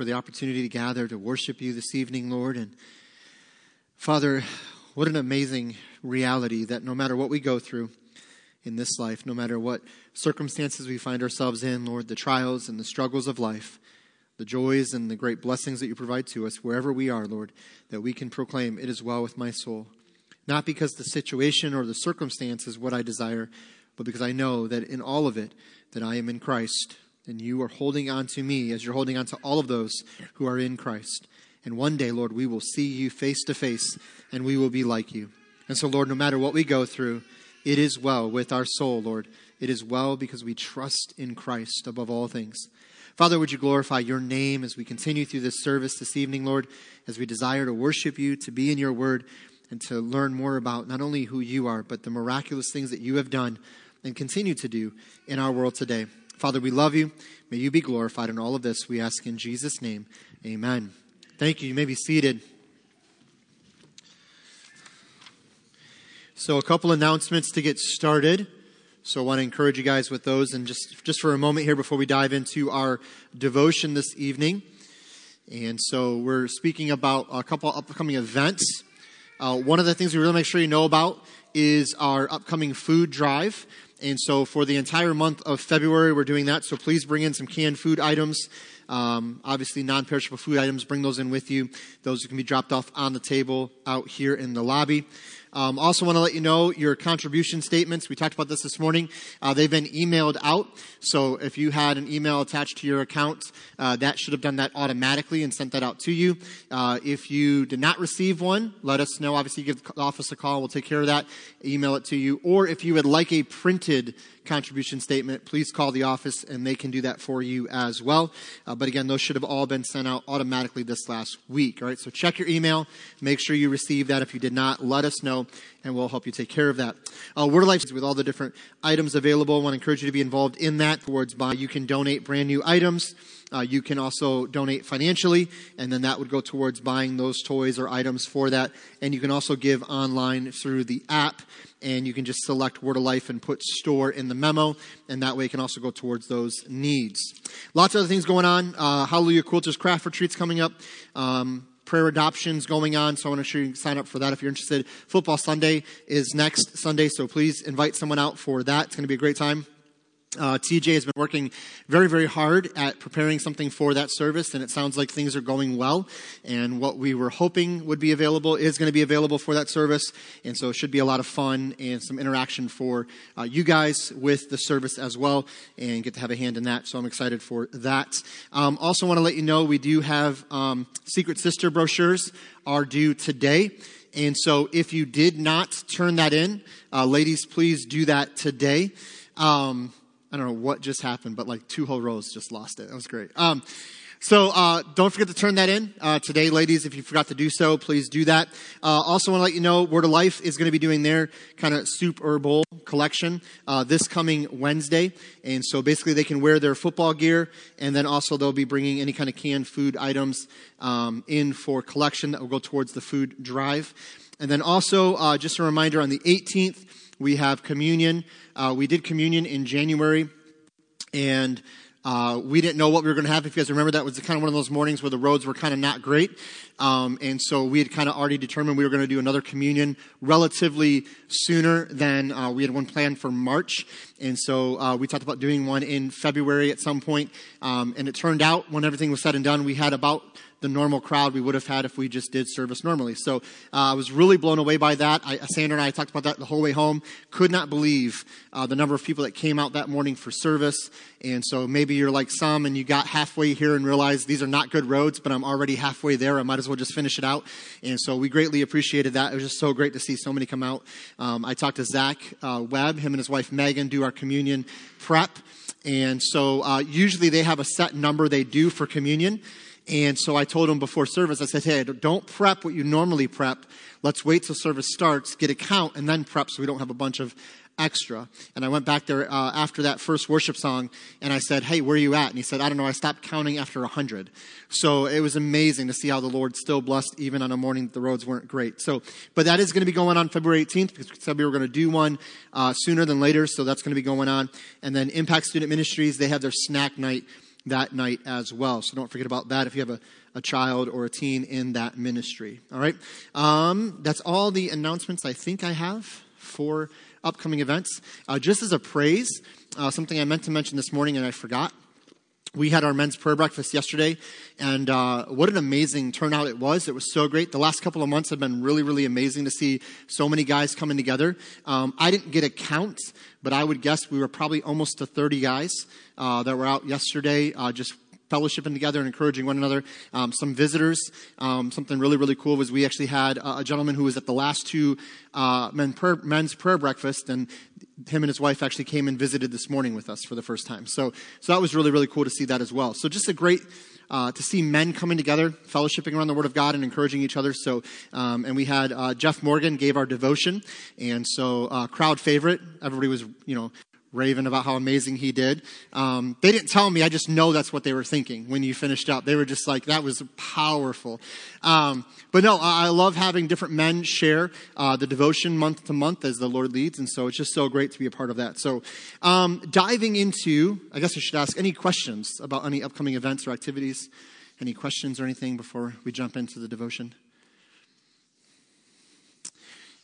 for the opportunity to gather to worship you this evening, Lord. And Father, what an amazing reality that no matter what we go through in this life, no matter what circumstances we find ourselves in, Lord, the trials and the struggles of life, the joys and the great blessings that you provide to us, wherever we are, Lord, that we can proclaim, It is well with my soul. Not because the situation or the circumstance is what I desire, but because I know that in all of it, that I am in Christ, and you are holding on to me as you're holding on to all of those who are in Christ. And one day, Lord, we will see you face to face and we will be like you. And so, Lord, no matter what we go through, it is well with our soul, Lord. It is well because we trust in Christ above all things. Father, would you glorify your name as we continue through this service this evening, Lord, as we desire to worship you, to be in your word, and to learn more about not only who you are, but the miraculous things that you have done and continue to do in our world today. Father, we love you. May you be glorified in all of this. We ask in Jesus' name. Amen. Thank you. You may be seated. So, a couple announcements to get started. So, I want to encourage you guys with those. And just, just for a moment here before we dive into our devotion this evening. And so, we're speaking about a couple upcoming events. Uh, one of the things we really make sure you know about is our upcoming food drive. And so for the entire month of February, we're doing that. So please bring in some canned food items. Um, obviously, non perishable food items, bring those in with you. Those can be dropped off on the table out here in the lobby. Um, also, want to let you know your contribution statements. We talked about this this morning. Uh, they've been emailed out. So if you had an email attached to your account, uh, that should have done that automatically and sent that out to you. Uh, if you did not receive one, let us know. Obviously, give the office a call. We'll take care of that. Email it to you. Or if you would like a printed contribution statement, please call the office and they can do that for you as well. Uh, but again, those should have all been sent out automatically this last week. All right, so check your email. Make sure you receive that. If you did not, let us know and we'll help you take care of that. Uh, Word of Life with all the different items available. I want to encourage you to be involved in that towards by You can donate brand new items. Uh, you can also donate financially, and then that would go towards buying those toys or items for that. And you can also give online through the app, and you can just select Word of Life and put store in the memo, and that way it can also go towards those needs. Lots of other things going on. Uh, Hallelujah Quilters Craft Retreats coming up. Um, prayer adoptions going on, so I want to sure you sign up for that if you're interested. Football Sunday is next Sunday, so please invite someone out for that. It's going to be a great time. Uh, TJ has been working very, very hard at preparing something for that service, and it sounds like things are going well. And what we were hoping would be available is going to be available for that service, and so it should be a lot of fun and some interaction for uh, you guys with the service as well, and get to have a hand in that. So I'm excited for that. Um, also, want to let you know we do have um, Secret Sister brochures are due today. And so, if you did not turn that in, uh, ladies, please do that today. Um, I don't know what just happened, but like two whole rows just lost it. That was great. Um, so uh, don't forget to turn that in uh, today, ladies. If you forgot to do so, please do that. Uh, also, want to let you know Word of Life is going to be doing their kind of Super Bowl collection uh, this coming Wednesday, and so basically they can wear their football gear, and then also they'll be bringing any kind of canned food items um, in for collection that will go towards the food drive. And then also, uh, just a reminder, on the 18th we have communion. Uh, we did communion in January, and uh, we didn't know what we were going to have. If you guys remember, that was kind of one of those mornings where the roads were kind of not great. Um, and so we had kind of already determined we were going to do another communion relatively sooner than uh, we had one planned for March. And so uh, we talked about doing one in February at some point. Um, and it turned out, when everything was said and done, we had about the normal crowd we would have had if we just did service normally. So uh, I was really blown away by that. I, Sandra and I talked about that the whole way home. Could not believe uh, the number of people that came out that morning for service. And so maybe you're like some and you got halfway here and realized these are not good roads, but I'm already halfway there. I might as well just finish it out. And so we greatly appreciated that. It was just so great to see so many come out. Um, I talked to Zach uh, Webb, him and his wife Megan do our communion prep. And so uh, usually they have a set number they do for communion. And so I told him before service, I said, hey, don't prep what you normally prep. Let's wait till service starts, get a count, and then prep so we don't have a bunch of extra. And I went back there uh, after that first worship song and I said, Hey, where are you at? And he said, I don't know. I stopped counting after 100. So it was amazing to see how the Lord still blessed even on a morning that the roads weren't great. So, but that is going to be going on February 18th because we said we were going to do one uh, sooner than later. So that's going to be going on. And then Impact Student Ministries, they have their snack night that night as well. So don't forget about that if you have a, a child or a teen in that ministry. All right. Um, that's all the announcements I think I have for upcoming events. Uh, just as a praise, uh, something I meant to mention this morning and I forgot we had our men's prayer breakfast yesterday, and uh, what an amazing turnout it was. It was so great. The last couple of months have been really, really amazing to see so many guys coming together. Um, I didn't get a count, but I would guess we were probably almost to 30 guys uh, that were out yesterday uh, just fellowshipping together and encouraging one another. Um, some visitors. Um, something really, really cool was we actually had a gentleman who was at the last two uh, men prayer, men's prayer breakfast, and him and his wife actually came and visited this morning with us for the first time. So, so that was really, really cool to see that as well. So just a great uh, to see men coming together, fellowshipping around the Word of God, and encouraging each other. So, um, and we had uh, Jeff Morgan gave our devotion, and so uh, crowd favorite. Everybody was, you know, raving about how amazing he did. Um, they didn't tell me. I just know that's what they were thinking when you finished up. They were just like, that was powerful. Um, but no, I love having different men share uh, the devotion month to month as the Lord leads. And so it's just so great to be a part of that. So um, diving into, I guess I should ask any questions about any upcoming events or activities. Any questions or anything before we jump into the devotion?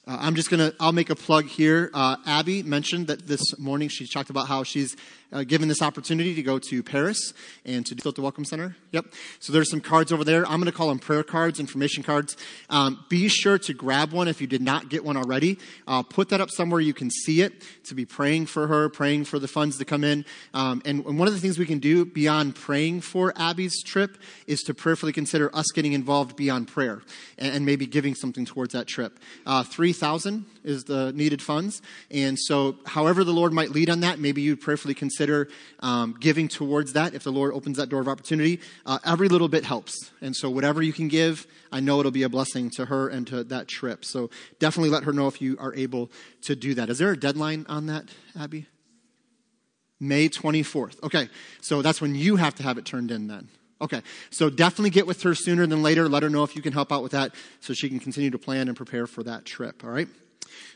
Uh, I'm just going to, I'll make a plug here. Uh, Abby mentioned that this morning she talked about how she's uh, given this opportunity to go to Paris and to do at the Welcome Center. Yep. So there's some cards over there. I'm going to call them prayer cards, information cards. Um, be sure to grab one if you did not get one already. Uh, put that up somewhere you can see it to be praying for her, praying for the funds to come in. Um, and, and one of the things we can do beyond praying for Abby's trip is to prayerfully consider us getting involved beyond prayer and, and maybe giving something towards that trip. Uh, 3000 is the needed funds. And so, however the Lord might lead on that, maybe you prayerfully consider um, giving towards that if the Lord opens that door of opportunity. Uh, every little bit helps. And so, whatever you can give, I know it'll be a blessing to her and to that trip. So, definitely let her know if you are able to do that. Is there a deadline on that, Abby? May 24th. Okay, so that's when you have to have it turned in then. Okay, so definitely get with her sooner than later. Let her know if you can help out with that so she can continue to plan and prepare for that trip, all right?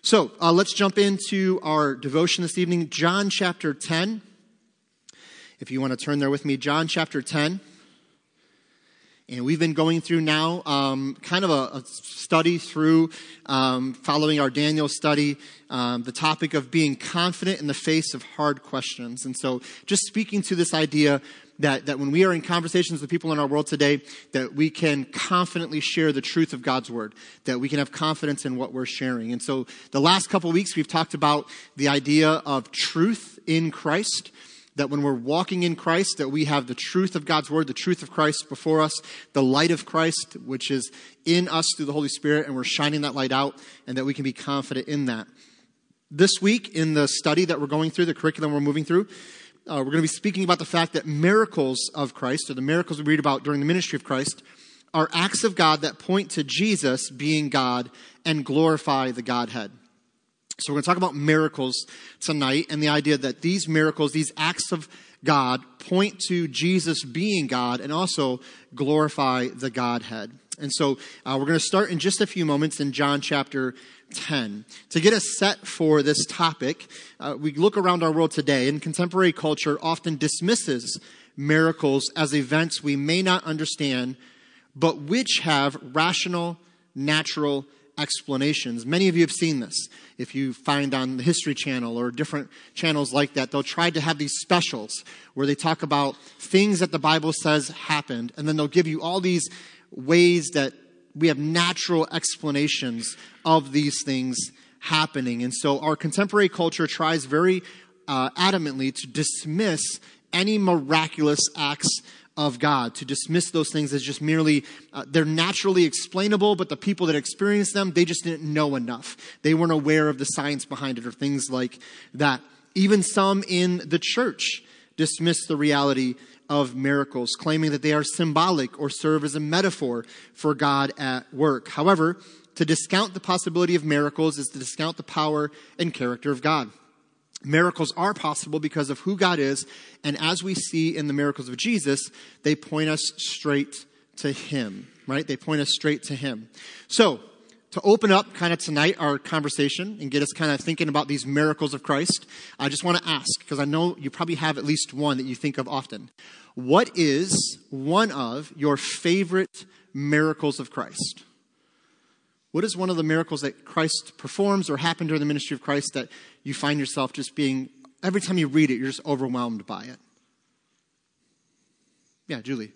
So uh, let's jump into our devotion this evening, John chapter 10. If you want to turn there with me, John chapter 10. And we've been going through now um, kind of a, a study through um, following our Daniel study, um, the topic of being confident in the face of hard questions. And so, just speaking to this idea that, that when we are in conversations with people in our world today, that we can confidently share the truth of God's word, that we can have confidence in what we're sharing. And so the last couple weeks, we've talked about the idea of truth in Christ that when we're walking in Christ, that we have the truth of God's word, the truth of Christ before us, the light of Christ, which is in us through the Holy Spirit, and we're shining that light out, and that we can be confident in that. This week, in the study that we're going through, the curriculum we're moving through, uh, we're going to be speaking about the fact that miracles of Christ, or the miracles we read about during the ministry of Christ, are acts of God that point to Jesus being God and glorify the Godhead. So we're going to talk about miracles tonight and the idea that these miracles, these acts of God, point to Jesus being God and also glorify the Godhead. And so uh, we're going to start in just a few moments in John chapter 10. To get us set for this topic, uh, we look around our world today, and contemporary culture often dismisses miracles as events we may not understand, but which have rational, natural explanations. Many of you have seen this. If you find on the History Channel or different channels like that, they'll try to have these specials where they talk about things that the Bible says happened, and then they'll give you all these ways that we have natural explanations of these things happening. And so our contemporary culture tries very uh, adamantly to dismiss any miraculous acts of God, to dismiss those things as just merely, uh, they're naturally explainable, but the people that experience them, they just didn't know enough. They weren't aware of the science behind it or things like that. Even some in the church dismiss the reality of miracles, claiming that they are symbolic or serve as a metaphor for God at work. However, to discount the possibility of miracles is to discount the power and character of God. Miracles are possible because of who God is, and as we see in the miracles of Jesus, they point us straight to Him, right? They point us straight to Him. So, to open up kind of tonight our conversation and get us kind of thinking about these miracles of Christ, I just want to ask, because I know you probably have at least one that you think of often. What is one of your favorite miracles of Christ? What is one of the miracles that Christ performs or happened during the ministry of Christ that you find yourself just being, every time you read it, you're just overwhelmed by it? Yeah, Julie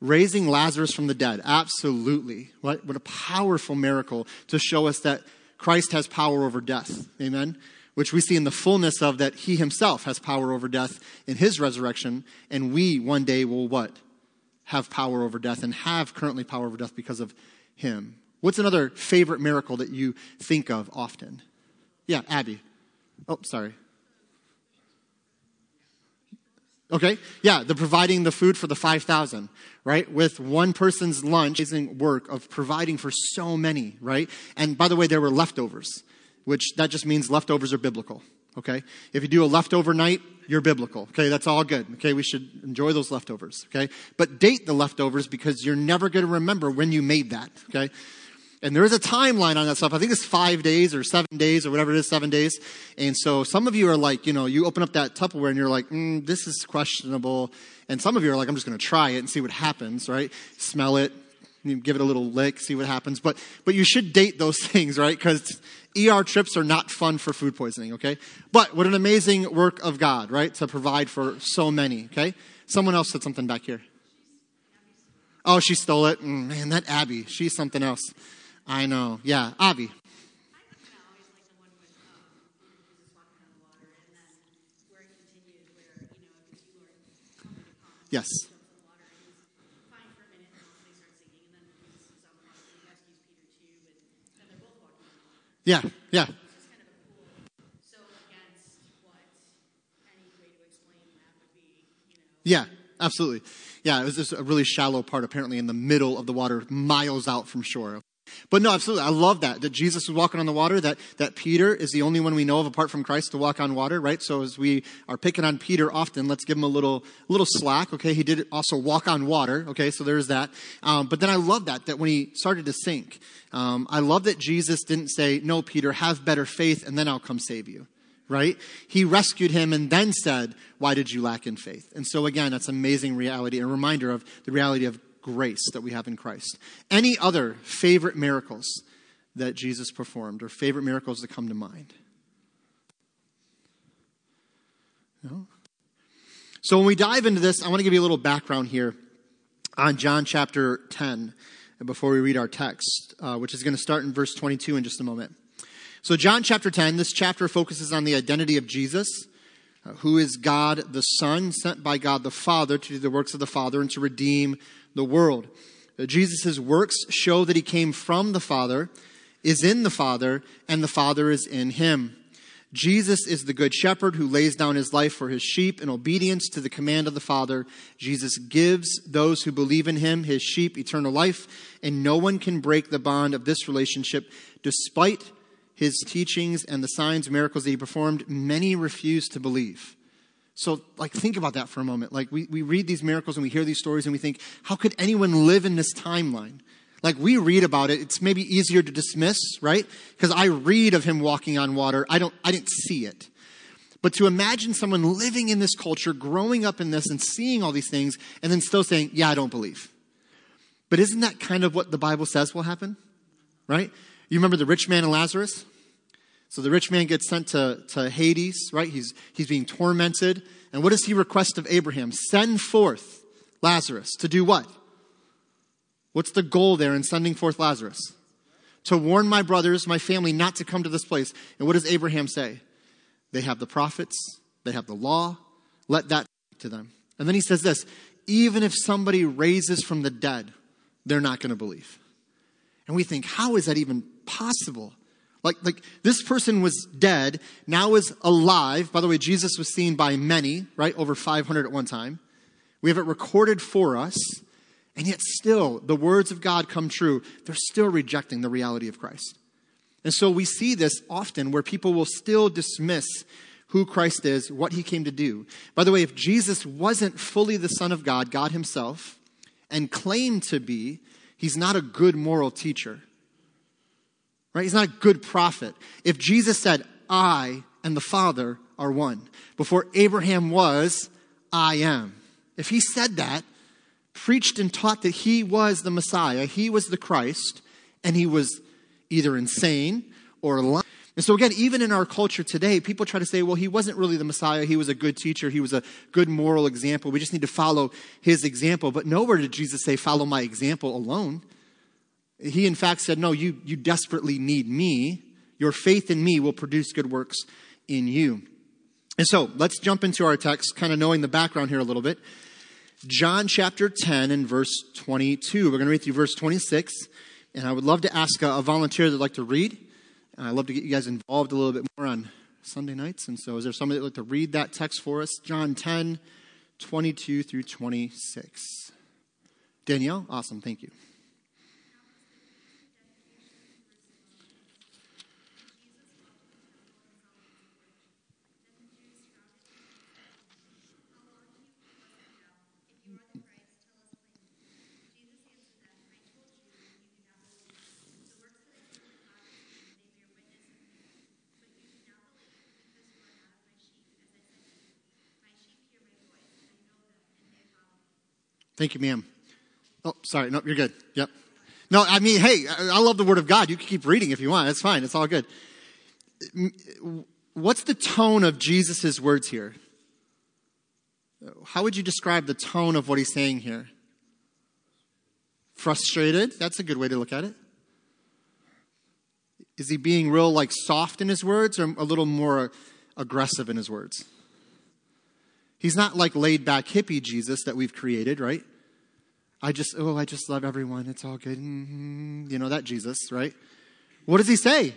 raising Lazarus from the dead. Absolutely. What, what a powerful miracle to show us that Christ has power over death. Amen. Which we see in the fullness of that he himself has power over death in his resurrection. And we one day will what? Have power over death and have currently power over death because of him. What's another favorite miracle that you think of often? Yeah, Abby. Oh, sorry. Okay, yeah, the providing the food for the 5,000, right? With one person's lunch, amazing work of providing for so many, right? And by the way, there were leftovers, which that just means leftovers are biblical, okay? If you do a leftover night, you're biblical, okay? That's all good, okay? We should enjoy those leftovers, okay? But date the leftovers because you're never going to remember when you made that, okay? And there is a timeline on that stuff. I think it's five days or seven days or whatever it is, seven days. And so some of you are like, you know, you open up that Tupperware and you're like, mm, this is questionable. And some of you are like, I'm just going to try it and see what happens, right? Smell it, give it a little lick, see what happens. But, but you should date those things, right? Because ER trips are not fun for food poisoning, okay? But what an amazing work of God, right? To provide for so many, okay? Someone else said something back here. Oh, she stole it. Mm, man, that Abby, she's something else. I know. Yeah, Avi. Yes. Yeah, yeah. Yeah, absolutely. Yeah, it was just a really shallow part, apparently in the middle of the water, miles out from shore. But no, absolutely. I love that, that Jesus was walking on the water, that, that Peter is the only one we know of apart from Christ to walk on water, right? So as we are picking on Peter often, let's give him a little, little slack, okay? He did also walk on water, okay? So there's that. Um, but then I love that, that when he started to sink, um, I love that Jesus didn't say, no, Peter, have better faith and then I'll come save you right? He rescued him and then said, Why did you lack in faith? And so, again, that's amazing reality, a reminder of the reality of grace that we have in Christ. Any other favorite miracles that Jesus performed or favorite miracles that come to mind? No? So when we dive into this, I want to give you a little background here on John chapter 10 before we read our text, uh, which is going to start in verse 22 in just a moment. So, John chapter 10, this chapter focuses on the identity of Jesus, uh, who is God the Son, sent by God the Father to do the works of the Father and to redeem the world. Jesus' works show that he came from the Father, is in the Father, and the Father is in him. Jesus is the good shepherd who lays down his life for his sheep in obedience to the command of the Father. Jesus gives those who believe in him, his sheep, eternal life, and no one can break the bond of this relationship. Despite his teachings and the signs, miracles that he performed, many refuse to believe. So, like, think about that for a moment. Like, we, we read these miracles and we hear these stories and we think, how could anyone live in this timeline? Like, we read about it. It's maybe easier to dismiss, right? Because I read of him walking on water. I don't, I didn't see it. But to imagine someone living in this culture, growing up in this and seeing all these things and then still saying, yeah, I don't believe. But isn't that kind of what the Bible says will happen? Right? You remember the rich man and Lazarus? So the rich man gets sent to, to Hades, right? He's, he's being tormented. And what does he request of Abraham? Send forth Lazarus to do what? What's the goal there in sending forth Lazarus? To warn my brothers, my family, not to come to this place. And what does Abraham say? They have the prophets, they have the law. Let that to them. And then he says this even if somebody raises from the dead, they're not going to believe. And we think, how is that even possible? Like, like this person was dead, now is alive. By the way, Jesus was seen by many, right? Over 500 at one time. We have it recorded for us. And yet, still, the words of God come true. They're still rejecting the reality of Christ. And so we see this often where people will still dismiss who Christ is, what he came to do. By the way, if Jesus wasn't fully the Son of God, God himself, and claimed to be, he's not a good moral teacher. Right? He's not a good prophet. If Jesus said, I and the Father are one, before Abraham was, I am. If he said that, preached and taught that he was the Messiah, he was the Christ, and he was either insane or lying. And so, again, even in our culture today, people try to say, well, he wasn't really the Messiah. He was a good teacher. He was a good moral example. We just need to follow his example. But nowhere did Jesus say, follow my example alone. He, in fact, said, no, you, you desperately need me. Your faith in me will produce good works in you. And so let's jump into our text, kind of knowing the background here a little bit. John chapter 10 and verse 22. We're going to read through verse 26. And I would love to ask a, a volunteer that'd like to read. And I'd love to get you guys involved a little bit more on Sunday nights. And so, is there somebody that'd like to read that text for us? John 10, 22 through 26. Danielle? Awesome. Thank you. Thank you, ma'am. Oh, sorry. No, you're good. Yep. No, I mean, hey, I love the Word of God. You can keep reading if you want. It's fine. It's all good. What's the tone of Jesus' words here? How would you describe the tone of what he's saying here? Frustrated? That's a good way to look at it. Is he being real, like, soft in his words or a little more aggressive in his words? He's not like laid back hippie Jesus that we've created, right? I just, oh, I just love everyone. It's all good. Mm-hmm. You know, that Jesus, right? What does he say?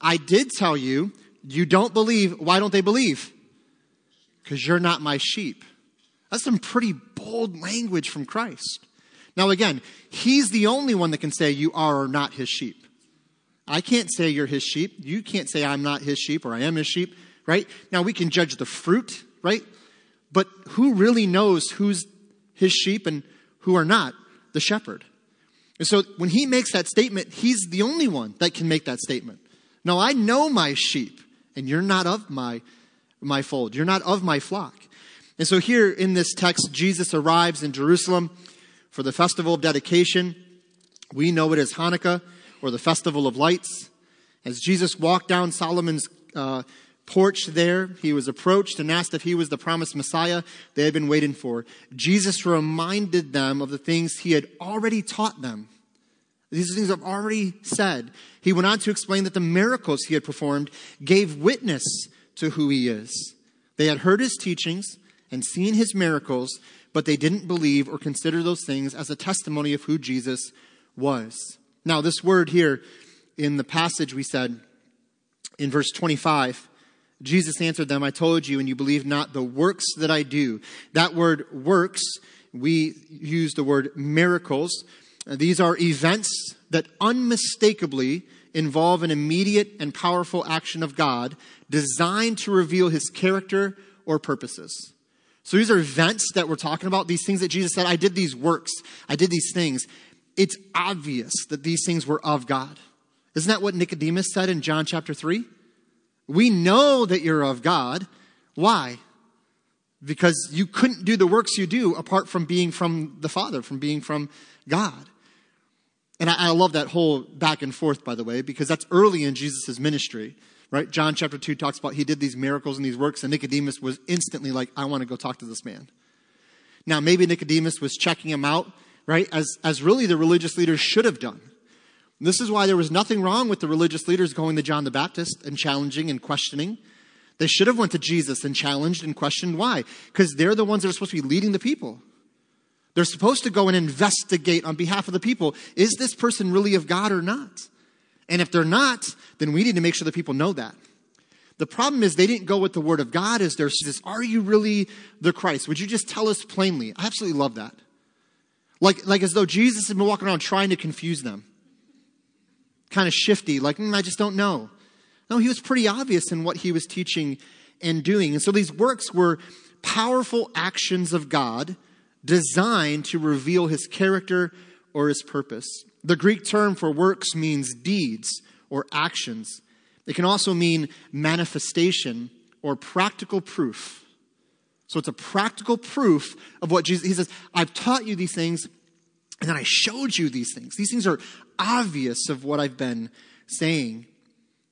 I did tell you, you don't believe. Why don't they believe? Because you're not my sheep. That's some pretty bold language from Christ. Now, again, he's the only one that can say you are or not his sheep. I can't say you're his sheep. You can't say I'm not his sheep or I am his sheep, right? Now, we can judge the fruit right? But who really knows who's his sheep and who are not? The shepherd. And so when he makes that statement, he's the only one that can make that statement. No, I know my sheep, and you're not of my, my fold. You're not of my flock. And so here in this text, Jesus arrives in Jerusalem for the festival of dedication. We know it as Hanukkah or the festival of lights. As Jesus walked down Solomon's uh, porch there. He was approached and asked if he was the promised Messiah they had been waiting for. Jesus reminded them of the things he had already taught them. These things I've already said. He went on to explain that the miracles he had performed gave witness to who he is. They had heard his teachings and seen his miracles, but they didn't believe or consider those things as a testimony of who Jesus was. Now, this word here in the passage we said in verse 25 Jesus answered them, I told you, and you believe not the works that I do. That word works, we use the word miracles. Uh, these are events that unmistakably involve an immediate and powerful action of God designed to reveal his character or purposes. So these are events that we're talking about, these things that Jesus said, I did these works, I did these things. It's obvious that these things were of God. Isn't that what Nicodemus said in John chapter 3? We know that you're of God. Why? Because you couldn't do the works you do apart from being from the Father, from being from God. And I, I love that whole back and forth, by the way, because that's early in Jesus' ministry, right? John chapter 2 talks about he did these miracles and these works, and Nicodemus was instantly like, I want to go talk to this man. Now, maybe Nicodemus was checking him out, right? As, as really the religious leaders should have done. This is why there was nothing wrong with the religious leaders going to John the Baptist and challenging and questioning. They should have went to Jesus and challenged and questioned why? Because they're the ones that are supposed to be leading the people. They're supposed to go and investigate on behalf of the people. Is this person really of God or not? And if they're not, then we need to make sure the people know that. The problem is they didn't go with the word of God as their says, Are you really the Christ? Would you just tell us plainly? I absolutely love that. Like, like as though Jesus had been walking around trying to confuse them kind of shifty, like, mm, I just don't know. No, he was pretty obvious in what he was teaching and doing. And so these works were powerful actions of God designed to reveal his character or his purpose. The Greek term for works means deeds or actions. It can also mean manifestation or practical proof. So it's a practical proof of what Jesus, he says, I've taught you these things and then I showed you these things. These things are obvious of what I've been saying.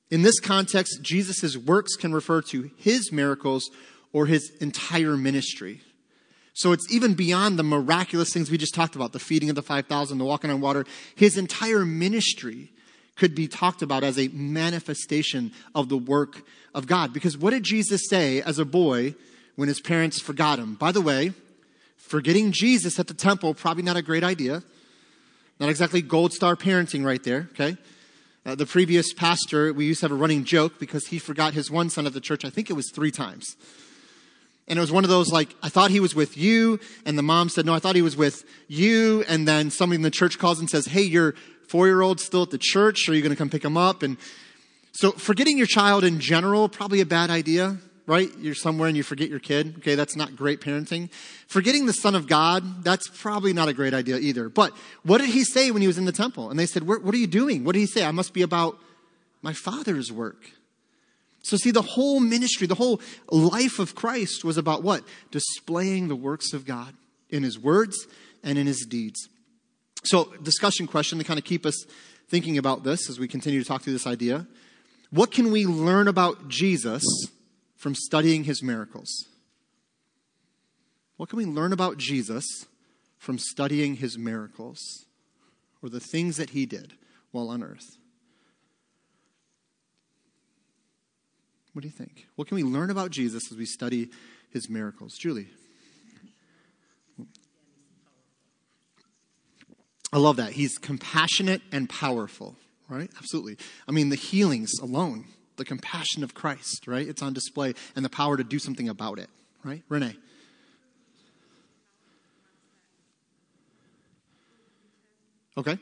In this context, Jesus' works can refer to his miracles or his entire ministry. So it's even beyond the miraculous things we just talked about the feeding of the 5,000, the walking on water. His entire ministry could be talked about as a manifestation of the work of God. Because what did Jesus say as a boy when his parents forgot him? By the way, forgetting Jesus at the temple, probably not a great idea. Not exactly gold star parenting right there, okay? Uh, the previous pastor, we used to have a running joke because he forgot his one son at the church, I think it was three times. And it was one of those like, I thought he was with you. And the mom said, no, I thought he was with you. And then somebody in the church calls and says, hey, your four year old still at the church. Are you going to come pick him up? And so forgetting your child in general, probably a bad idea, right? You're somewhere and you forget your kid. Okay. That's not great parenting. Forgetting the son of God, that's probably not a great idea either. But what did he say when he was in the temple? And they said, what are you doing? What did he say? I must be about my father's work. So, see, the whole ministry, the whole life of Christ was about what? Displaying the works of God in his words and in his deeds. So, discussion question to kind of keep us thinking about this as we continue to talk through this idea. What can we learn about Jesus from studying his miracles? What can we learn about Jesus from studying his miracles or the things that he did while on earth? What do you think? What can we learn about Jesus as we study his miracles? Julie. I love that. He's compassionate and powerful, right? Absolutely. I mean, the healings alone, the compassion of Christ, right? It's on display and the power to do something about it, right? Renee. Okay.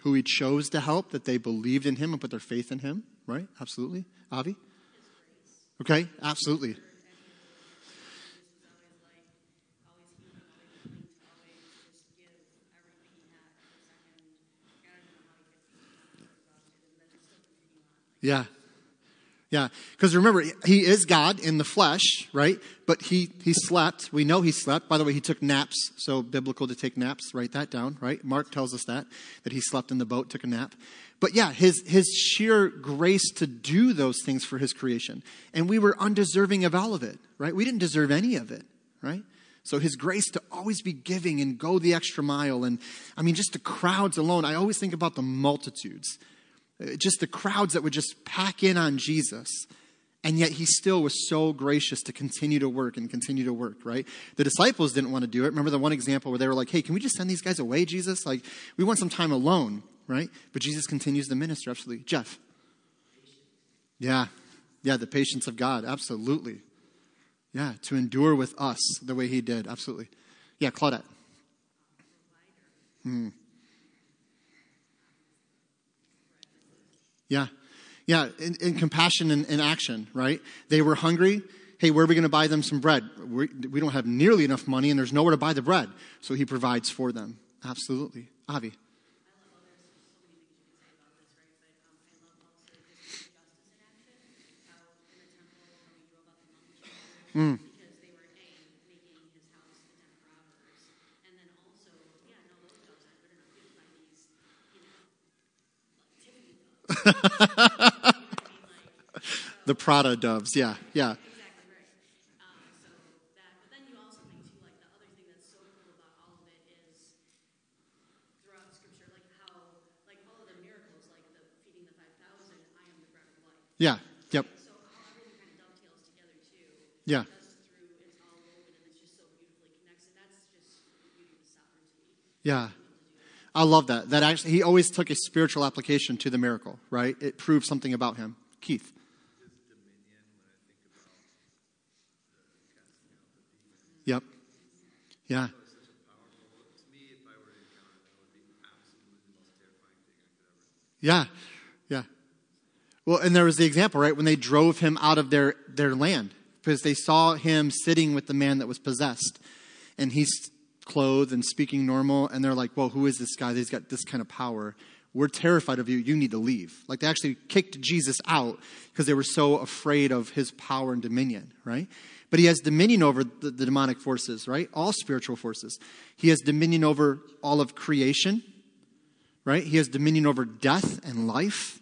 Who he chose to help, that they believed in him and put their faith in him, right? Absolutely. Avi? Okay, absolutely. Yeah. Yeah. Because remember, he is God in the flesh, right? But he, he slept. We know he slept. By the way, he took naps. So biblical to take naps. Write that down, right? Mark tells us that, that he slept in the boat, took a nap. But yeah, his, his sheer grace to do those things for his creation. And we were undeserving of all of it, right? We didn't deserve any of it, right? So his grace to always be giving and go the extra mile. And I mean, just the crowds alone. I always think about the multitudes, just the crowds that would just pack in on Jesus. And yet he still was so gracious to continue to work and continue to work, right? The disciples didn't want to do it. Remember the one example where they were like, hey, can we just send these guys away, Jesus? Like, we want some time alone right? But Jesus continues to minister, absolutely. Jeff. Yeah. Yeah, the patience of God, absolutely. Yeah, to endure with us the way he did, absolutely. Yeah, Claudette. Hmm. Yeah. Yeah, in, in compassion and in, action, right? They were hungry. Hey, where are we going to buy them some bread? we we do not have nearly enough money, and there's nowhere to buy the bread. So he provides for them. Absolutely. Avi. Mm. Because they were A, making his house the den of robbers, and then also, yeah, no, those dogs are good enough given by these, you know, like Tiffany doves. the Prada doves, yeah, yeah. Exactly right. Um, so that, but then you also think too, like the other thing that's so cool about all of it is throughout Scripture, like how, like all of the miracles, like the feeding the five thousand, I am the bread of life. Yeah. I love that. That actually, he always took a spiritual application to the miracle, right? It proved something about him. Keith. Yep. Yeah. Yeah. Yeah. Well, and there was the example, right? When they drove him out of their, their land because they saw him sitting with the man that was possessed. And he's clothed and speaking normal, and they're like, well, who is this guy? He's got this kind of power. We're terrified of you. You need to leave. Like they actually kicked Jesus out because they were so afraid of his power and dominion, right? But he has dominion over the, the demonic forces, right? All spiritual forces. He has dominion over all of creation, right? He has dominion over death and life,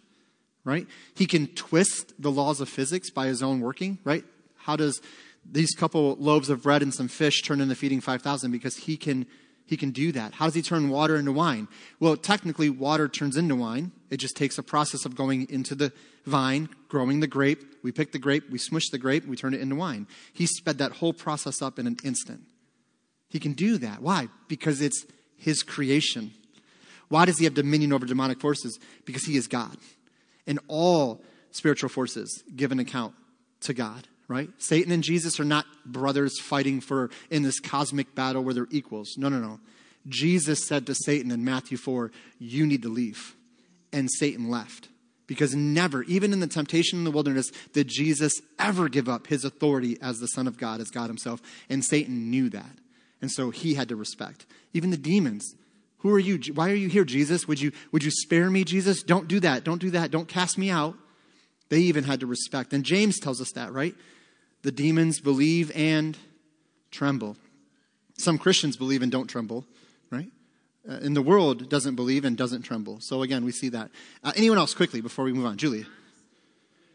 right? He can twist the laws of physics by his own working, right? How does these couple loaves of bread and some fish turn into feeding 5,000? Because he can, he can do that. How does he turn water into wine? Well, technically, water turns into wine. It just takes a process of going into the vine, growing the grape. We pick the grape, we smush the grape, we turn it into wine. He sped that whole process up in an instant. He can do that. Why? Because it's his creation. Why does he have dominion over demonic forces? Because he is God. And all spiritual forces give an account to God, right? Satan and Jesus are not brothers fighting for in this cosmic battle where they're equals. No, no, no. Jesus said to Satan in Matthew 4, You need to leave. And Satan left. Because never, even in the temptation in the wilderness, did Jesus ever give up his authority as the Son of God, as God himself. And Satan knew that. And so he had to respect. Even the demons. Who are you? Why are you here, Jesus? Would you, would you spare me, Jesus? Don't do that. Don't do that. Don't cast me out. They even had to respect. And James tells us that, right? The demons believe and tremble. Some Christians believe and don't tremble, right? uh, in the world doesn't believe and doesn't tremble. So again, we see that. Uh, anyone else quickly before we move on? Julie.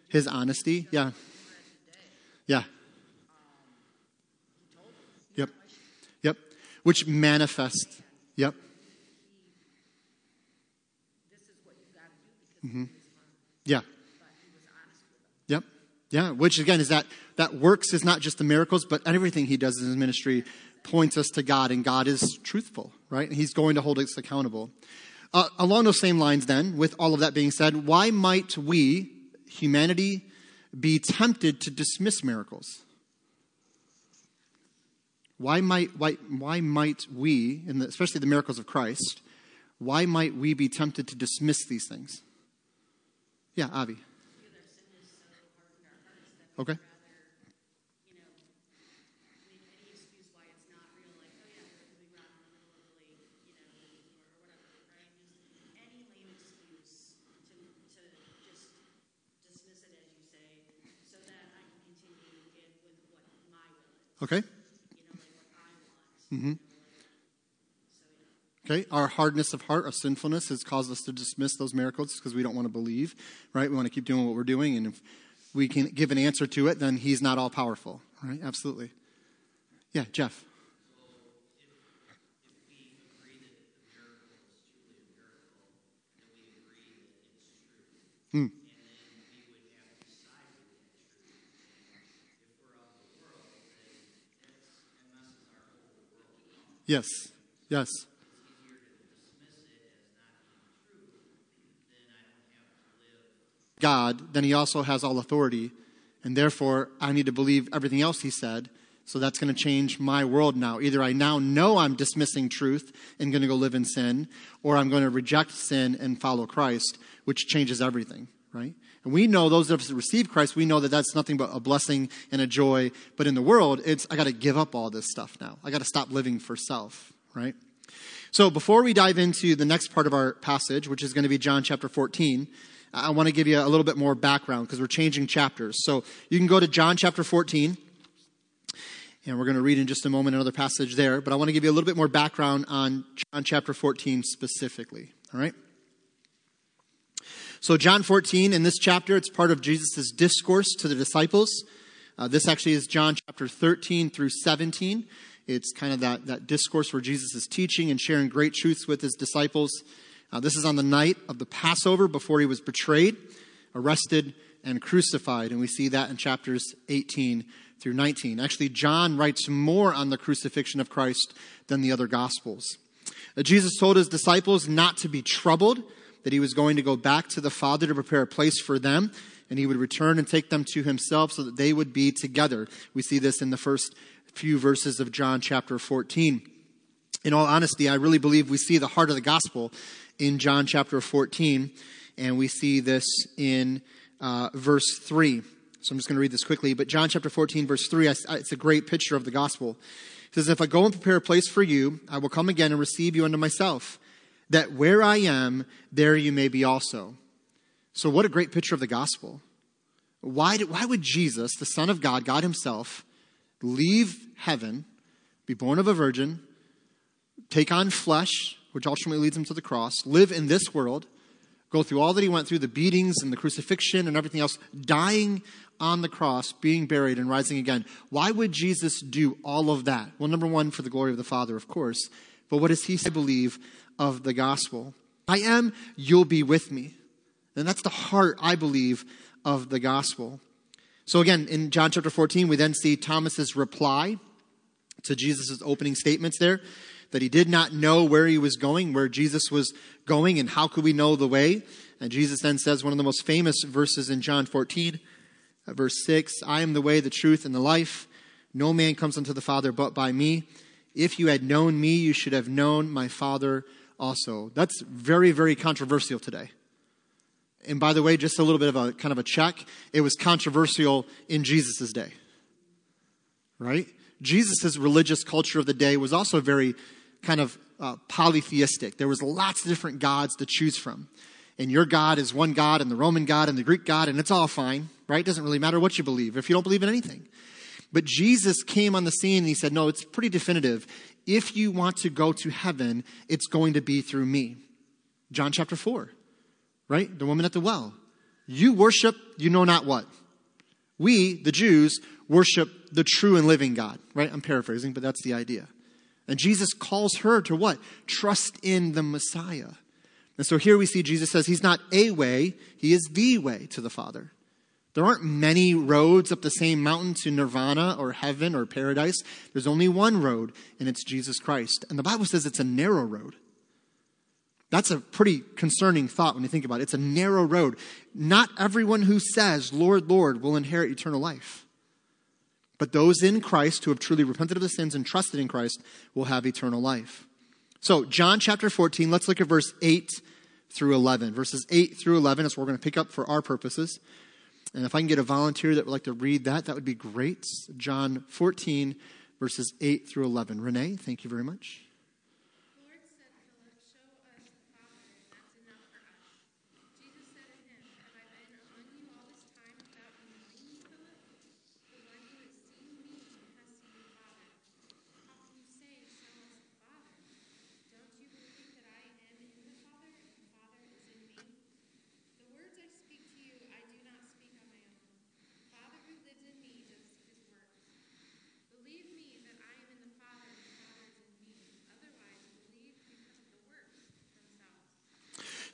His honesty. Yeah. Yeah. Yep. Yep. Which manifest. Yep. Mm-hmm. Yeah. Yeah. Which again is that that works is not just the miracles, but everything he does in his ministry points us to God, and God is truthful, right? And He's going to hold us accountable. Uh, along those same lines, then, with all of that being said, why might we, humanity, be tempted to dismiss miracles? Why might, why, why might we, the, especially the miracles of Christ, why might we be tempted to dismiss these things? Yeah, Avi. Okay. Okay? Mm-hmm. Okay, our hardness of heart, our sinfulness has caused us to dismiss those miracles because we don't want to believe, right? We want to keep doing what we're doing, and if we can give an answer to it, then He's not all powerful, right? Absolutely. Yeah, Jeff. Hmm. Yes, yes. God, then he also has all authority, and therefore I need to believe everything else he said. So that's going to change my world now. Either I now know I'm dismissing truth and going to go live in sin, or I'm going to reject sin and follow Christ, which changes everything, right? And we know those of us that receive Christ, we know that that's nothing but a blessing and a joy. But in the world, it's, I got to give up all this stuff now. I got to stop living for self, right? So before we dive into the next part of our passage, which is going to be John chapter 14, I want to give you a little bit more background because we're changing chapters. So you can go to John chapter 14, and we're going to read in just a moment another passage there. But I want to give you a little bit more background on John chapter 14 specifically. All right? So, John 14, in this chapter, it's part of Jesus' discourse to the disciples. Uh, this actually is John chapter 13 through 17. It's kind of that, that discourse where Jesus is teaching and sharing great truths with his disciples. Uh, this is on the night of the Passover before he was betrayed, arrested, and crucified. And we see that in chapters 18 through 19. Actually, John writes more on the crucifixion of Christ than the other Gospels. Uh, Jesus told his disciples not to be troubled that he was going to go back to the Father to prepare a place for them, and he would return and take them to himself so that they would be together. We see this in the first few verses of John chapter 14. In all honesty, I really believe we see the heart of the gospel in John chapter 14, and we see this in uh, verse 3. So I'm just going to read this quickly. But John chapter 14, verse 3, it's a great picture of the gospel. It says, If I go and prepare a place for you, I will come again and receive you unto myself, that where I am, there you may be also. So, what a great picture of the gospel. Why, why would Jesus, the Son of God, God Himself, leave heaven, be born of a virgin, take on flesh, which ultimately leads Him to the cross, live in this world, go through all that He went through the beatings and the crucifixion and everything else, dying on the cross, being buried, and rising again. Why would Jesus do all of that? Well, number one, for the glory of the Father, of course. But what does he say, believe, of the gospel? I am, you'll be with me. And that's the heart, I believe, of the gospel. So again, in John chapter 14, we then see Thomas's reply to Jesus' opening statements there that he did not know where he was going, where Jesus was going, and how could we know the way? And Jesus then says one of the most famous verses in John 14 uh, verse 6 I am the way, the truth, and the life. No man comes unto the Father but by me. If you had known me, you should have known my Father also. That's very, very controversial today. And by the way, just a little bit of a kind of a check. It was controversial in Jesus' day. Right? Jesus' religious culture of the day was also very kind of uh, polytheistic. There was lots of different gods to choose from and your God is one God, and the Roman God, and the Greek God, and it's all fine, right? It doesn't really matter what you believe if you don't believe in anything. But Jesus came on the scene and he said, No, it's pretty definitive. If you want to go to heaven, it's going to be through me. John chapter 4, right? The woman at the well. You worship, you know not what. We, the Jews, worship the true and living God, right? I'm paraphrasing, but that's the idea. And Jesus calls her to what? Trust in the Messiah. And so here we see Jesus says he's not a way, he is the way to the Father. There aren't many roads up the same mountain to nirvana or heaven or paradise. There's only one road, and it's Jesus Christ. And the Bible says it's a narrow road. That's a pretty concerning thought when you think about it. It's a narrow road. Not everyone who says, Lord, Lord, will inherit eternal life. But those in Christ who have truly repented of the sins and trusted in Christ will have eternal life. So, John chapter 14, let's look at verse 8 through 11. Verses 8 through 11 is what we're going to pick up for our purposes. And if I can get a volunteer that would like to read that, that would be great. John 14, verses 8 through 11. Renee, thank you very much.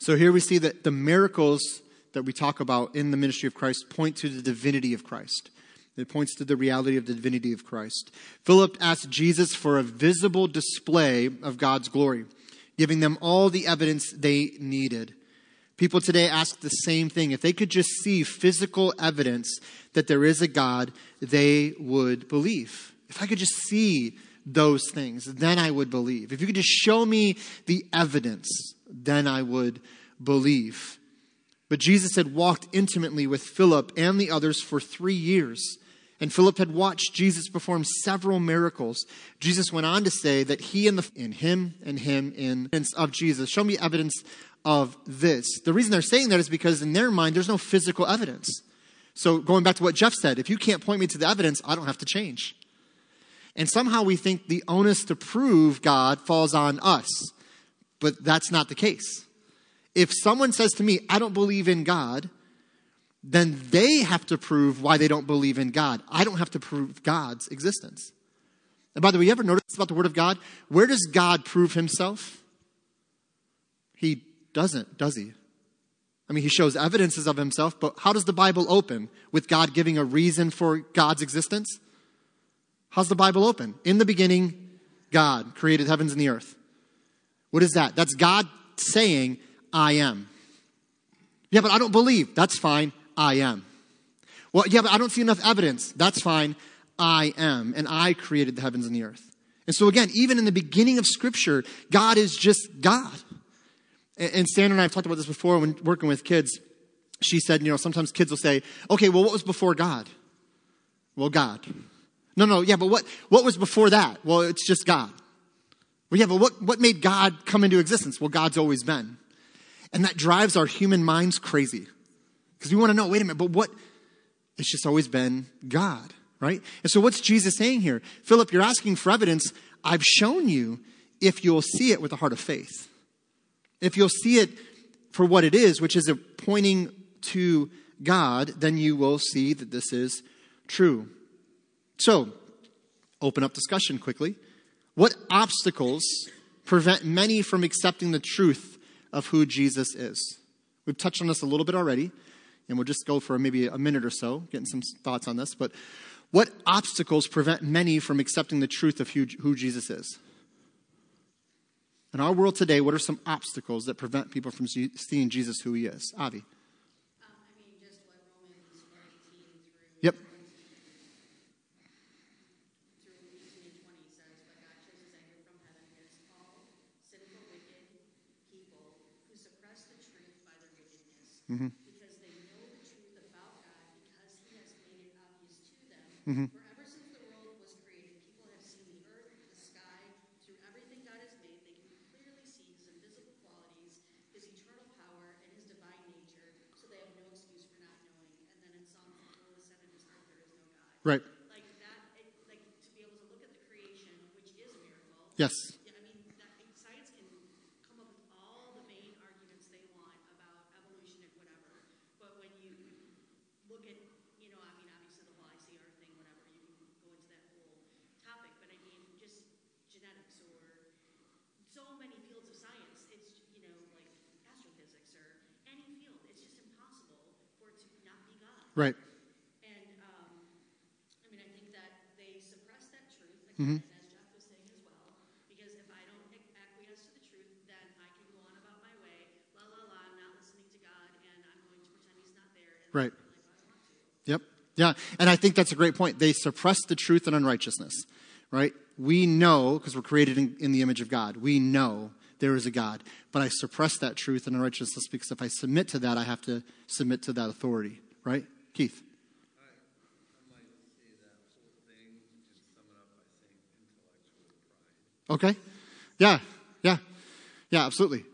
So here we see that the miracles that we talk about in the ministry of Christ point to the divinity of Christ. It points to the reality of the divinity of Christ. Philip asked Jesus for a visible display of God's glory, giving them all the evidence they needed. People today ask the same thing. If they could just see physical evidence that there is a God, they would believe. If I could just see those things, then I would believe. If you could just show me the evidence, then I would believe. But Jesus had walked intimately with Philip and the others for three years. And Philip had watched Jesus perform several miracles. Jesus went on to say that he and the in him and him in of Jesus. Show me evidence of this. The reason they're saying that is because in their mind there's no physical evidence. So going back to what Jeff said, if you can't point me to the evidence, I don't have to change. And somehow we think the onus to prove God falls on us. But that's not the case. If someone says to me, I don't believe in God, then they have to prove why they don't believe in God. I don't have to prove God's existence. And by the way, you ever notice about the Word of God? Where does God prove himself? He doesn't, does he? I mean, he shows evidences of himself, but how does the Bible open? With God giving a reason for God's existence? How's the Bible open? In the beginning, God created heavens and the earth. What is that? That's God saying, I am. Yeah, but I don't believe. That's fine. I am. Well, yeah, but I don't see enough evidence. That's fine. I am. And I created the heavens and the earth. And so again, even in the beginning of scripture, God is just God. And Sandra and I have talked about this before when working with kids. She said, you know, sometimes kids will say, okay, well, what was before God? Well, God. No, no, yeah, but what, what was before that? Well, it's just God. Well, yeah, but what, what made God come into existence? Well, God's always been. And that drives our human minds crazy. Because we want to know, wait a minute, but what? It's just always been God, right? And so what's Jesus saying here? Philip, you're asking for evidence. I've shown you if you'll see it with a heart of faith. If you'll see it for what it is, which is a pointing to God, then you will see that this is true. So, open up discussion quickly. What obstacles prevent many from accepting the truth of who Jesus is? We've touched on this a little bit already, and we'll just go for maybe a minute or so, getting some thoughts on this. But what obstacles prevent many from accepting the truth of who, who Jesus is? In our world today, what are some obstacles that prevent people from seeing Jesus who he is? Avi. Mm-hmm. Because they know the truth about God because He has made it obvious to them. Mm-hmm. For ever since the world was created, people have seen the earth, the sky, through everything God has made. They can clearly see His invisible qualities, His eternal power, and His divine nature, so they have no excuse for not knowing. And then in Psalm 4 7 to start, there is no God. Right. Like that, it, like to be able to look at the creation, which is a miracle. Yes. Right. And um, I mean, I think that they suppress that truth, again, mm-hmm. as Jeff was saying as well, because if I don't acquiesce to the truth, then I can go on about my way, la la la, I'm not listening to God, and I'm going to pretend He's not there. right. Yep. Yeah. And I think that's a great point. They suppress the truth and unrighteousness, right? We know, because we're created in, in the image of God, we know there is a God. But I suppress that truth and unrighteousness because if I submit to that, I have to submit to that authority, right? Keith. Okay. Yeah. Yeah. Yeah, absolutely.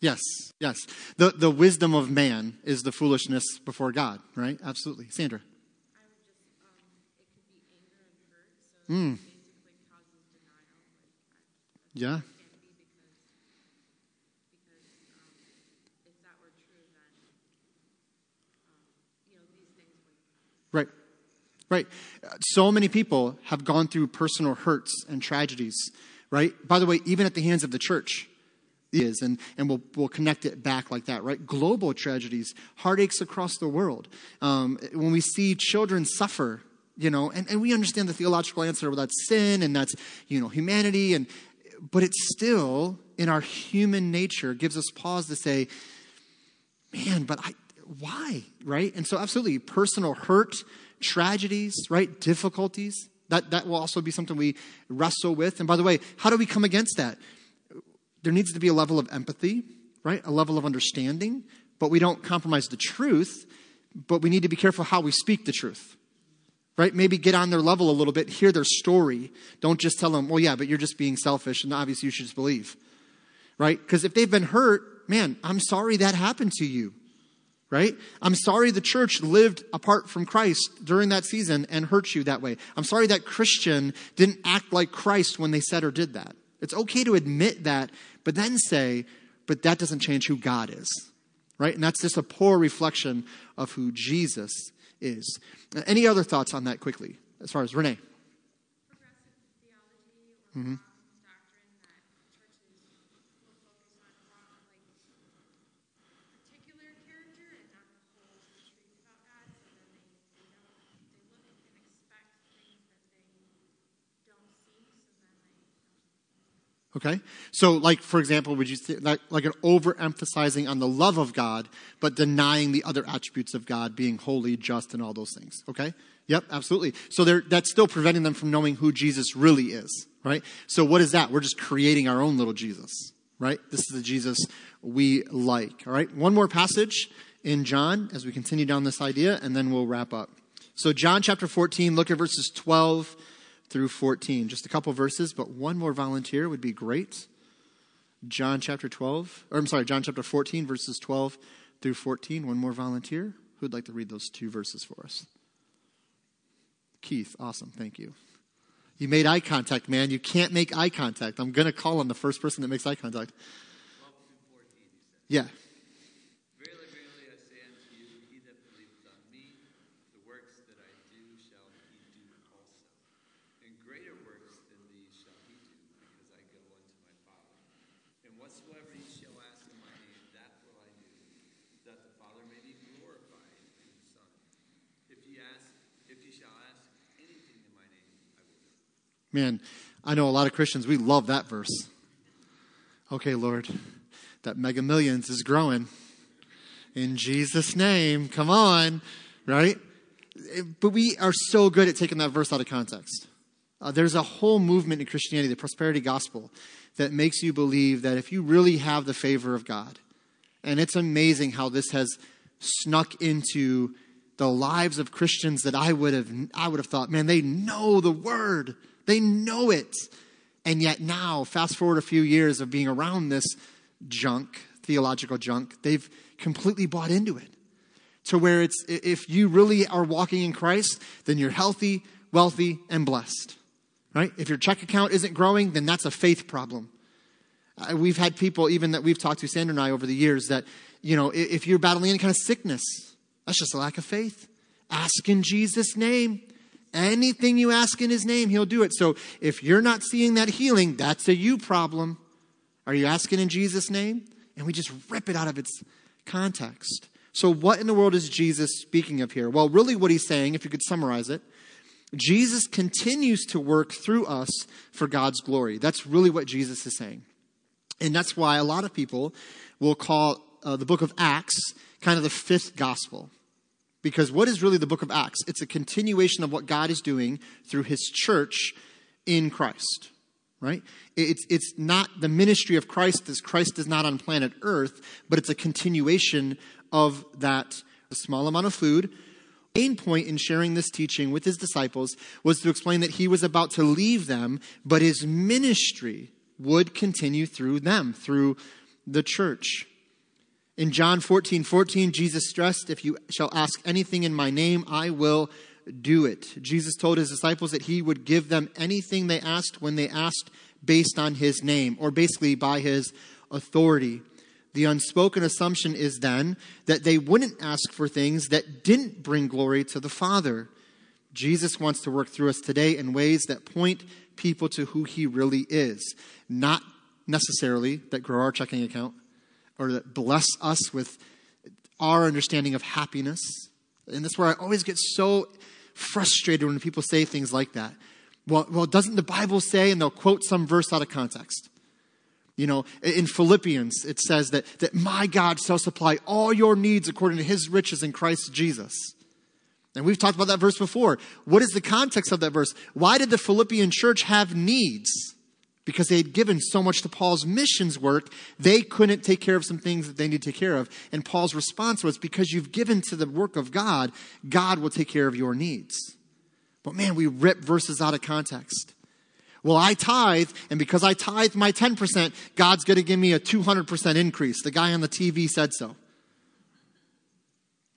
Yes, yes. The, the wisdom of man is the foolishness before God, right? Absolutely. Sandra. Mm. Yeah. Right. Right. So many people have gone through personal hurts and tragedies, right? By the way, even at the hands of the church is, and, and we'll, we'll connect it back like that, right? Global tragedies, heartaches across the world. Um, when we see children suffer, you know, and, and we understand the theological answer, well, that's sin and that's, you know, humanity, and but it's still in our human nature gives us pause to say, man, but I, why, right? And so, absolutely, personal hurt, tragedies, right? Difficulties. That, that will also be something we wrestle with. And by the way, how do we come against that? There needs to be a level of empathy, right? A level of understanding, but we don't compromise the truth, but we need to be careful how we speak the truth, right? Maybe get on their level a little bit, hear their story. Don't just tell them, well, yeah, but you're just being selfish, and obviously you should just believe, right? Because if they've been hurt, man, I'm sorry that happened to you right? I'm sorry the church lived apart from Christ during that season and hurt you that way. I'm sorry that Christian didn't act like Christ when they said or did that. It's okay to admit that, but then say, but that doesn't change who God is, right? And that's just a poor reflection of who Jesus is. Any other thoughts on that quickly, as far as Renee? Mm-hmm. Okay? So, like, for example, would you say, like, like an overemphasizing on the love of God, but denying the other attributes of God, being holy, just, and all those things? Okay? Yep, absolutely. So that's still preventing them from knowing who Jesus really is, right? So what is that? We're just creating our own little Jesus, right? This is the Jesus we like, all right? One more passage in John as we continue down this idea, and then we'll wrap up. So, John chapter 14, look at verses 12 through 14. Just a couple verses, but one more volunteer would be great. John chapter 12, or I'm sorry, John chapter 14, verses 12 through 14. One more volunteer. Who'd like to read those two verses for us? Keith, awesome, thank you. You made eye contact, man. You can't make eye contact. I'm going to call on the first person that makes eye contact. Yeah. Verily, verily, I say unto you, he that believeth on me, the works that I do shall he do also. And greater works than these shall he do, because I go unto my Father. And whatsoever ye shall ask in my name, that will I do, that the Father may be glorified in the Son. If ye ask, if ye shall ask anything in my name, I will do it. Man, I know a lot of Christians, we love that verse. Okay, Lord, that mega millions is growing. In Jesus' name, come on, right? But we are so good at taking that verse out of context. Uh, there's a whole movement in Christianity, the prosperity gospel, that makes you believe that if you really have the favor of God, and it's amazing how this has snuck into the lives of Christians that I would have I would have thought, man, they know the word. They know it. And yet now, fast forward a few years of being around this junk, theological junk, they've completely bought into it. To where it's if you really are walking in Christ, then you're healthy, wealthy, and blessed. Right? If your check account isn't growing, then that's a faith problem. Uh, we've had people, even that we've talked to, Sandra and I, over the years, that, you know, i- if you're battling any kind of sickness, that's just a lack of faith. Ask in Jesus' name. Anything you ask in his name, he'll do it. So if you're not seeing that healing, that's a you problem. Are you asking in Jesus' name? And we just rip it out of its context. So, what in the world is Jesus speaking of here? Well, really, what he's saying, if you could summarize it, Jesus continues to work through us for God's glory. That's really what Jesus is saying. And that's why a lot of people will call uh, the book of Acts kind of the fifth gospel. Because what is really the book of Acts? It's a continuation of what God is doing through his church in Christ, right? It's, it's not the ministry of Christ as Christ is not on planet Earth, but it's a continuation of that small amount of food. Main point in sharing this teaching with his disciples was to explain that he was about to leave them, but his ministry would continue through them, through the church. In John 14, 14, Jesus stressed, If you shall ask anything in my name, I will do it. Jesus told his disciples that he would give them anything they asked when they asked based on his name, or basically by his authority. The unspoken assumption is then that they wouldn't ask for things that didn't bring glory to the Father. Jesus wants to work through us today in ways that point people to who he really is, not necessarily that grow our checking account or that bless us with our understanding of happiness. And that's where I always get so frustrated when people say things like that. Well, well, doesn't the Bible say, and they'll quote some verse out of context. You know, in Philippians, it says that, that my God shall supply all your needs according to his riches in Christ Jesus. And we've talked about that verse before. What is the context of that verse? Why did the Philippian church have needs? Because they had given so much to Paul's missions work, they couldn't take care of some things that they need to take care of. And Paul's response was because you've given to the work of God, God will take care of your needs. But man, we rip verses out of context. Well, I tithe, and because I tithe my 10%, God's going to give me a 200% increase. The guy on the TV said so.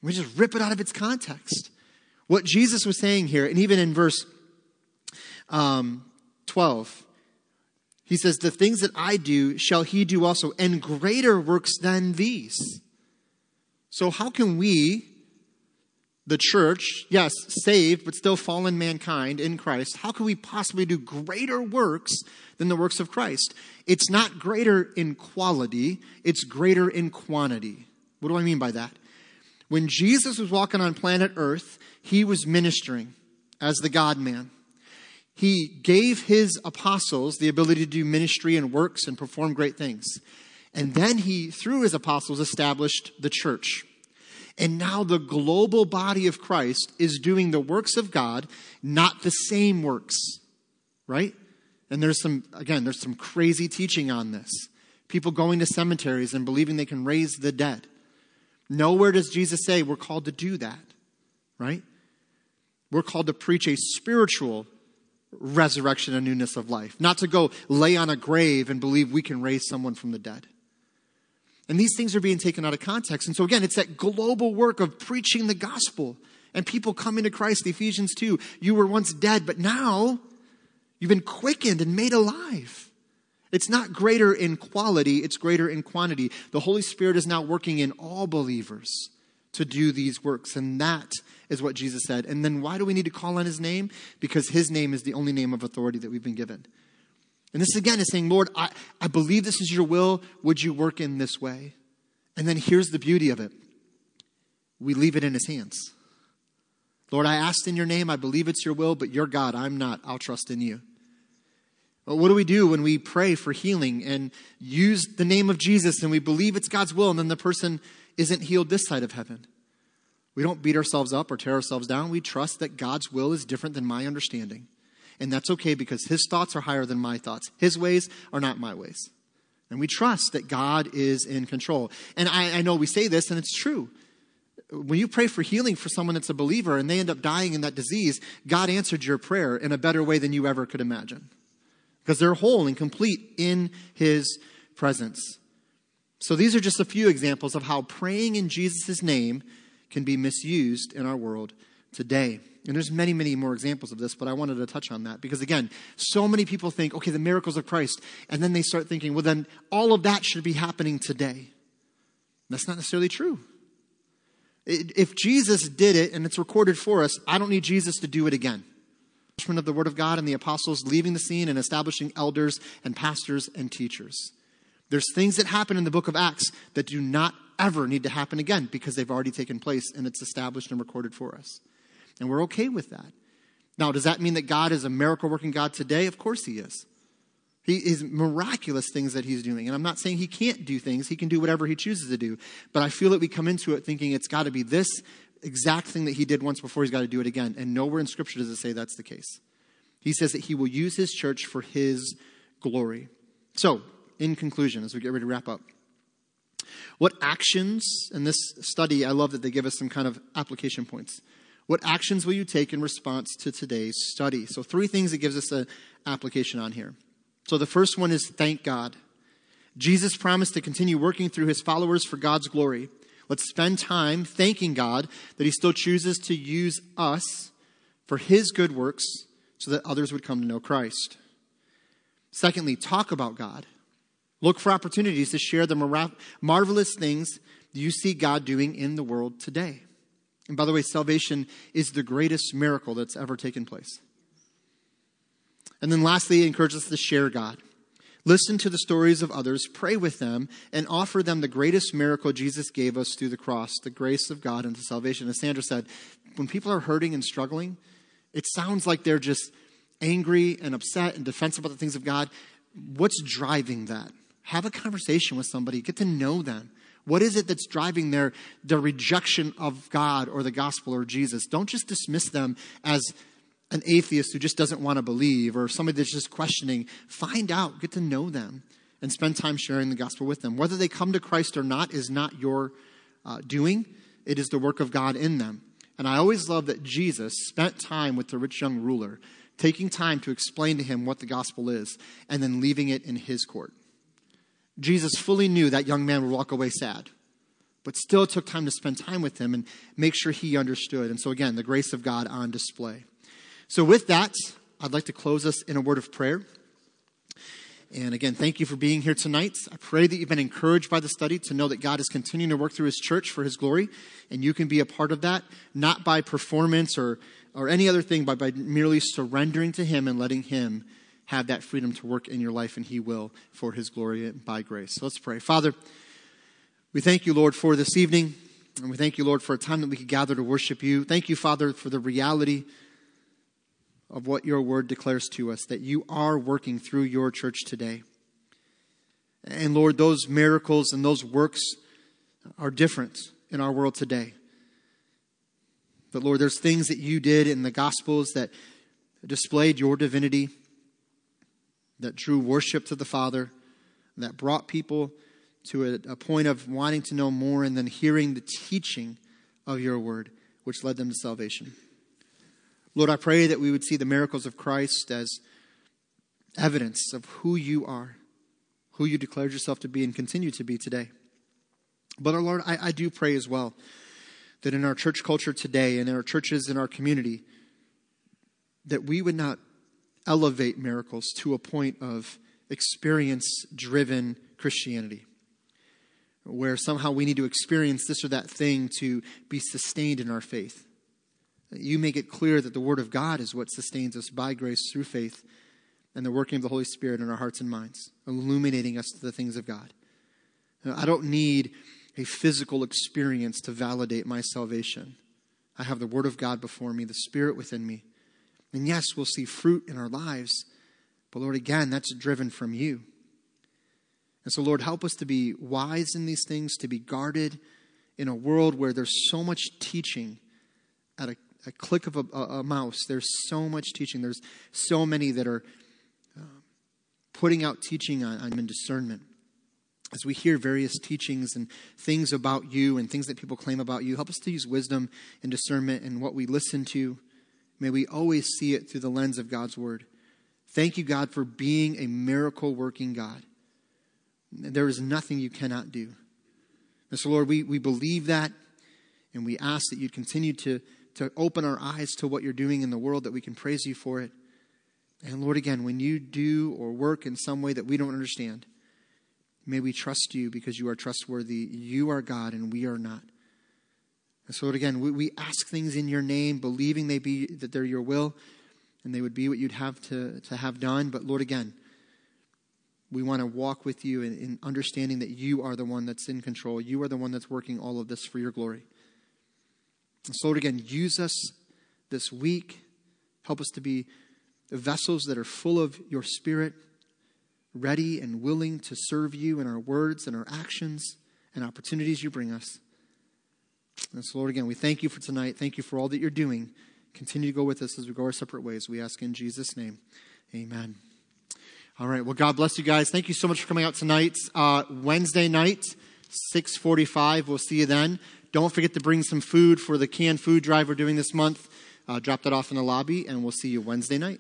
We just rip it out of its context. What Jesus was saying here, and even in verse um, 12, he says, The things that I do shall he do also, and greater works than these. So, how can we, the church, yes, saved, but still fallen mankind in Christ, how can we possibly do greater works than the works of Christ? It's not greater in quality, it's greater in quantity. What do I mean by that? When Jesus was walking on planet Earth, he was ministering as the God man. He gave his apostles the ability to do ministry and works and perform great things. And then he, through his apostles, established the church. And now the global body of Christ is doing the works of God, not the same works, right? And there's some, again, there's some crazy teaching on this. People going to cemeteries and believing they can raise the dead. Nowhere does Jesus say we're called to do that, right? We're called to preach a spiritual resurrection and newness of life, not to go lay on a grave and believe we can raise someone from the dead. And these things are being taken out of context. And so, again, it's that global work of preaching the gospel and people coming to Christ. Ephesians 2 you were once dead, but now you've been quickened and made alive. It's not greater in quality, it's greater in quantity. The Holy Spirit is now working in all believers to do these works. And that is what Jesus said. And then why do we need to call on his name? Because his name is the only name of authority that we've been given. And this again is saying, Lord, I, I believe this is your will. Would you work in this way? And then here's the beauty of it we leave it in his hands. Lord, I asked in your name. I believe it's your will, but you're God. I'm not. I'll trust in you. But what do we do when we pray for healing and use the name of Jesus and we believe it's God's will and then the person isn't healed this side of heaven? We don't beat ourselves up or tear ourselves down. We trust that God's will is different than my understanding. And that's okay because his thoughts are higher than my thoughts. His ways are not my ways. And we trust that God is in control. And I, I know we say this, and it's true. When you pray for healing for someone that's a believer and they end up dying in that disease, God answered your prayer in a better way than you ever could imagine. Because they're whole and complete in his presence. So these are just a few examples of how praying in Jesus' name can be misused in our world today. And there's many, many more examples of this, but I wanted to touch on that because again, so many people think, okay, the miracles of Christ, and then they start thinking, well, then all of that should be happening today. That's not necessarily true. If Jesus did it and it's recorded for us, I don't need Jesus to do it again. Of the Word of God and the apostles leaving the scene and establishing elders and pastors and teachers. There's things that happen in the book of Acts that do not ever need to happen again because they've already taken place and it's established and recorded for us. And we're okay with that. Now, does that mean that God is a miracle working God today? Of course he is. He is miraculous things that he's doing. And I'm not saying he can't do things. He can do whatever he chooses to do. But I feel that we come into it thinking it's got to be this exact thing that he did once before he's got to do it again. And nowhere in scripture does it say that's the case. He says that he will use his church for his glory. So, in conclusion, as we get ready to wrap up, what actions, in this study, I love that they give us some kind of application points. What actions will you take in response to today's study? So, three things it gives us an application on here. So, the first one is thank God. Jesus promised to continue working through his followers for God's glory. Let's spend time thanking God that he still chooses to use us for his good works so that others would come to know Christ. Secondly, talk about God. Look for opportunities to share the marvelous things you see God doing in the world today. And by the way, salvation is the greatest miracle that's ever taken place. And then lastly, it encourages us to share God. Listen to the stories of others, pray with them, and offer them the greatest miracle Jesus gave us through the cross, the grace of God unto salvation. As Sandra said, when people are hurting and struggling, it sounds like they're just angry and upset and defensive about the things of God. What's driving that? Have a conversation with somebody, get to know them. What is it that's driving their, their rejection of God or the gospel or Jesus? Don't just dismiss them as an atheist who just doesn't want to believe or somebody that's just questioning. Find out, get to know them, and spend time sharing the gospel with them. Whether they come to Christ or not is not your uh, doing, it is the work of God in them. And I always love that Jesus spent time with the rich young ruler, taking time to explain to him what the gospel is, and then leaving it in his court. Jesus fully knew that young man would walk away sad, but still took time to spend time with him and make sure he understood. And so, again, the grace of God on display. So, with that, I'd like to close us in a word of prayer. And again, thank you for being here tonight. I pray that you've been encouraged by the study to know that God is continuing to work through His church for His glory, and you can be a part of that, not by performance or, or any other thing, but by merely surrendering to Him and letting Him have that freedom to work in your life, and He will for His glory and by grace. So let's pray. Father, we thank you, Lord, for this evening, and we thank you, Lord, for a time that we could gather to worship you. Thank you, Father, for the reality of what your word declares to us that you are working through your church today. And Lord, those miracles and those works are different in our world today. But Lord, there's things that you did in the Gospels that displayed your divinity that drew worship to the Father, that brought people to a, a, point of wanting to know more and then hearing the teaching of your word, which led them to salvation. Lord, I pray that we would see the miracles of Christ as evidence of who you are, who you declared yourself to be and continue to be today. But, our Lord, I, I do pray as well that in our church culture today, and in our churches, in our community, that we would not elevate miracles to a point of experience driven Christianity, where somehow we need to experience this or that thing to be sustained in our faith. You make it clear that the Word of God is what sustains us by grace through faith and the working of the Holy Spirit in our hearts and minds, illuminating us to the things of God. I don't need a physical experience to validate my salvation. I have the Word of God before me, the Spirit within me. And yes, we'll see fruit in our lives, but Lord, again, that's driven from you. And so, Lord, help us to be wise in these things, to be guarded in a world where there's so much teaching at a, a click of a, a, mouse. There's so much teaching. There's so many that are uh, putting out teaching on, on discernment as we hear various teachings and things about you and things that people claim about you, help us to use wisdom and discernment in what we listen to. May we always see it through the lens of God's word. Thank you, God, for being a miracle working God. There is nothing you cannot do. And so, Lord, we, we believe that, and we ask that you'd continue to, to open our eyes to what you're doing in the world, that we can praise you for it. And Lord, again, when you do or work in some way that we don't understand, May we trust you because you are trustworthy. You are God and we are not. And so again, we, we ask things in your name, believing they be that they're your will and they would be what you'd have to, to have done. But Lord, again, we want to walk with you in, in understanding that you are the one that's in control. You are the one that's working all of this for your glory. And so, Lord, again, use us this week. Help us to be vessels that are full of your spirit ready and willing to serve you in our words and our actions and opportunities you bring us. And so, Lord, again, we thank you for tonight. Thank you for all that you're doing. Continue to go with us as we go our separate ways. We ask in Jesus' name. Amen. All right. Well, God bless you guys. Thank you so much for coming out tonight. Uh, Wednesday night, 645. We'll see you then. Don't forget to bring some food for the canned food drive we're doing this month. Uh, drop that off in the lobby, and we'll see you Wednesday night.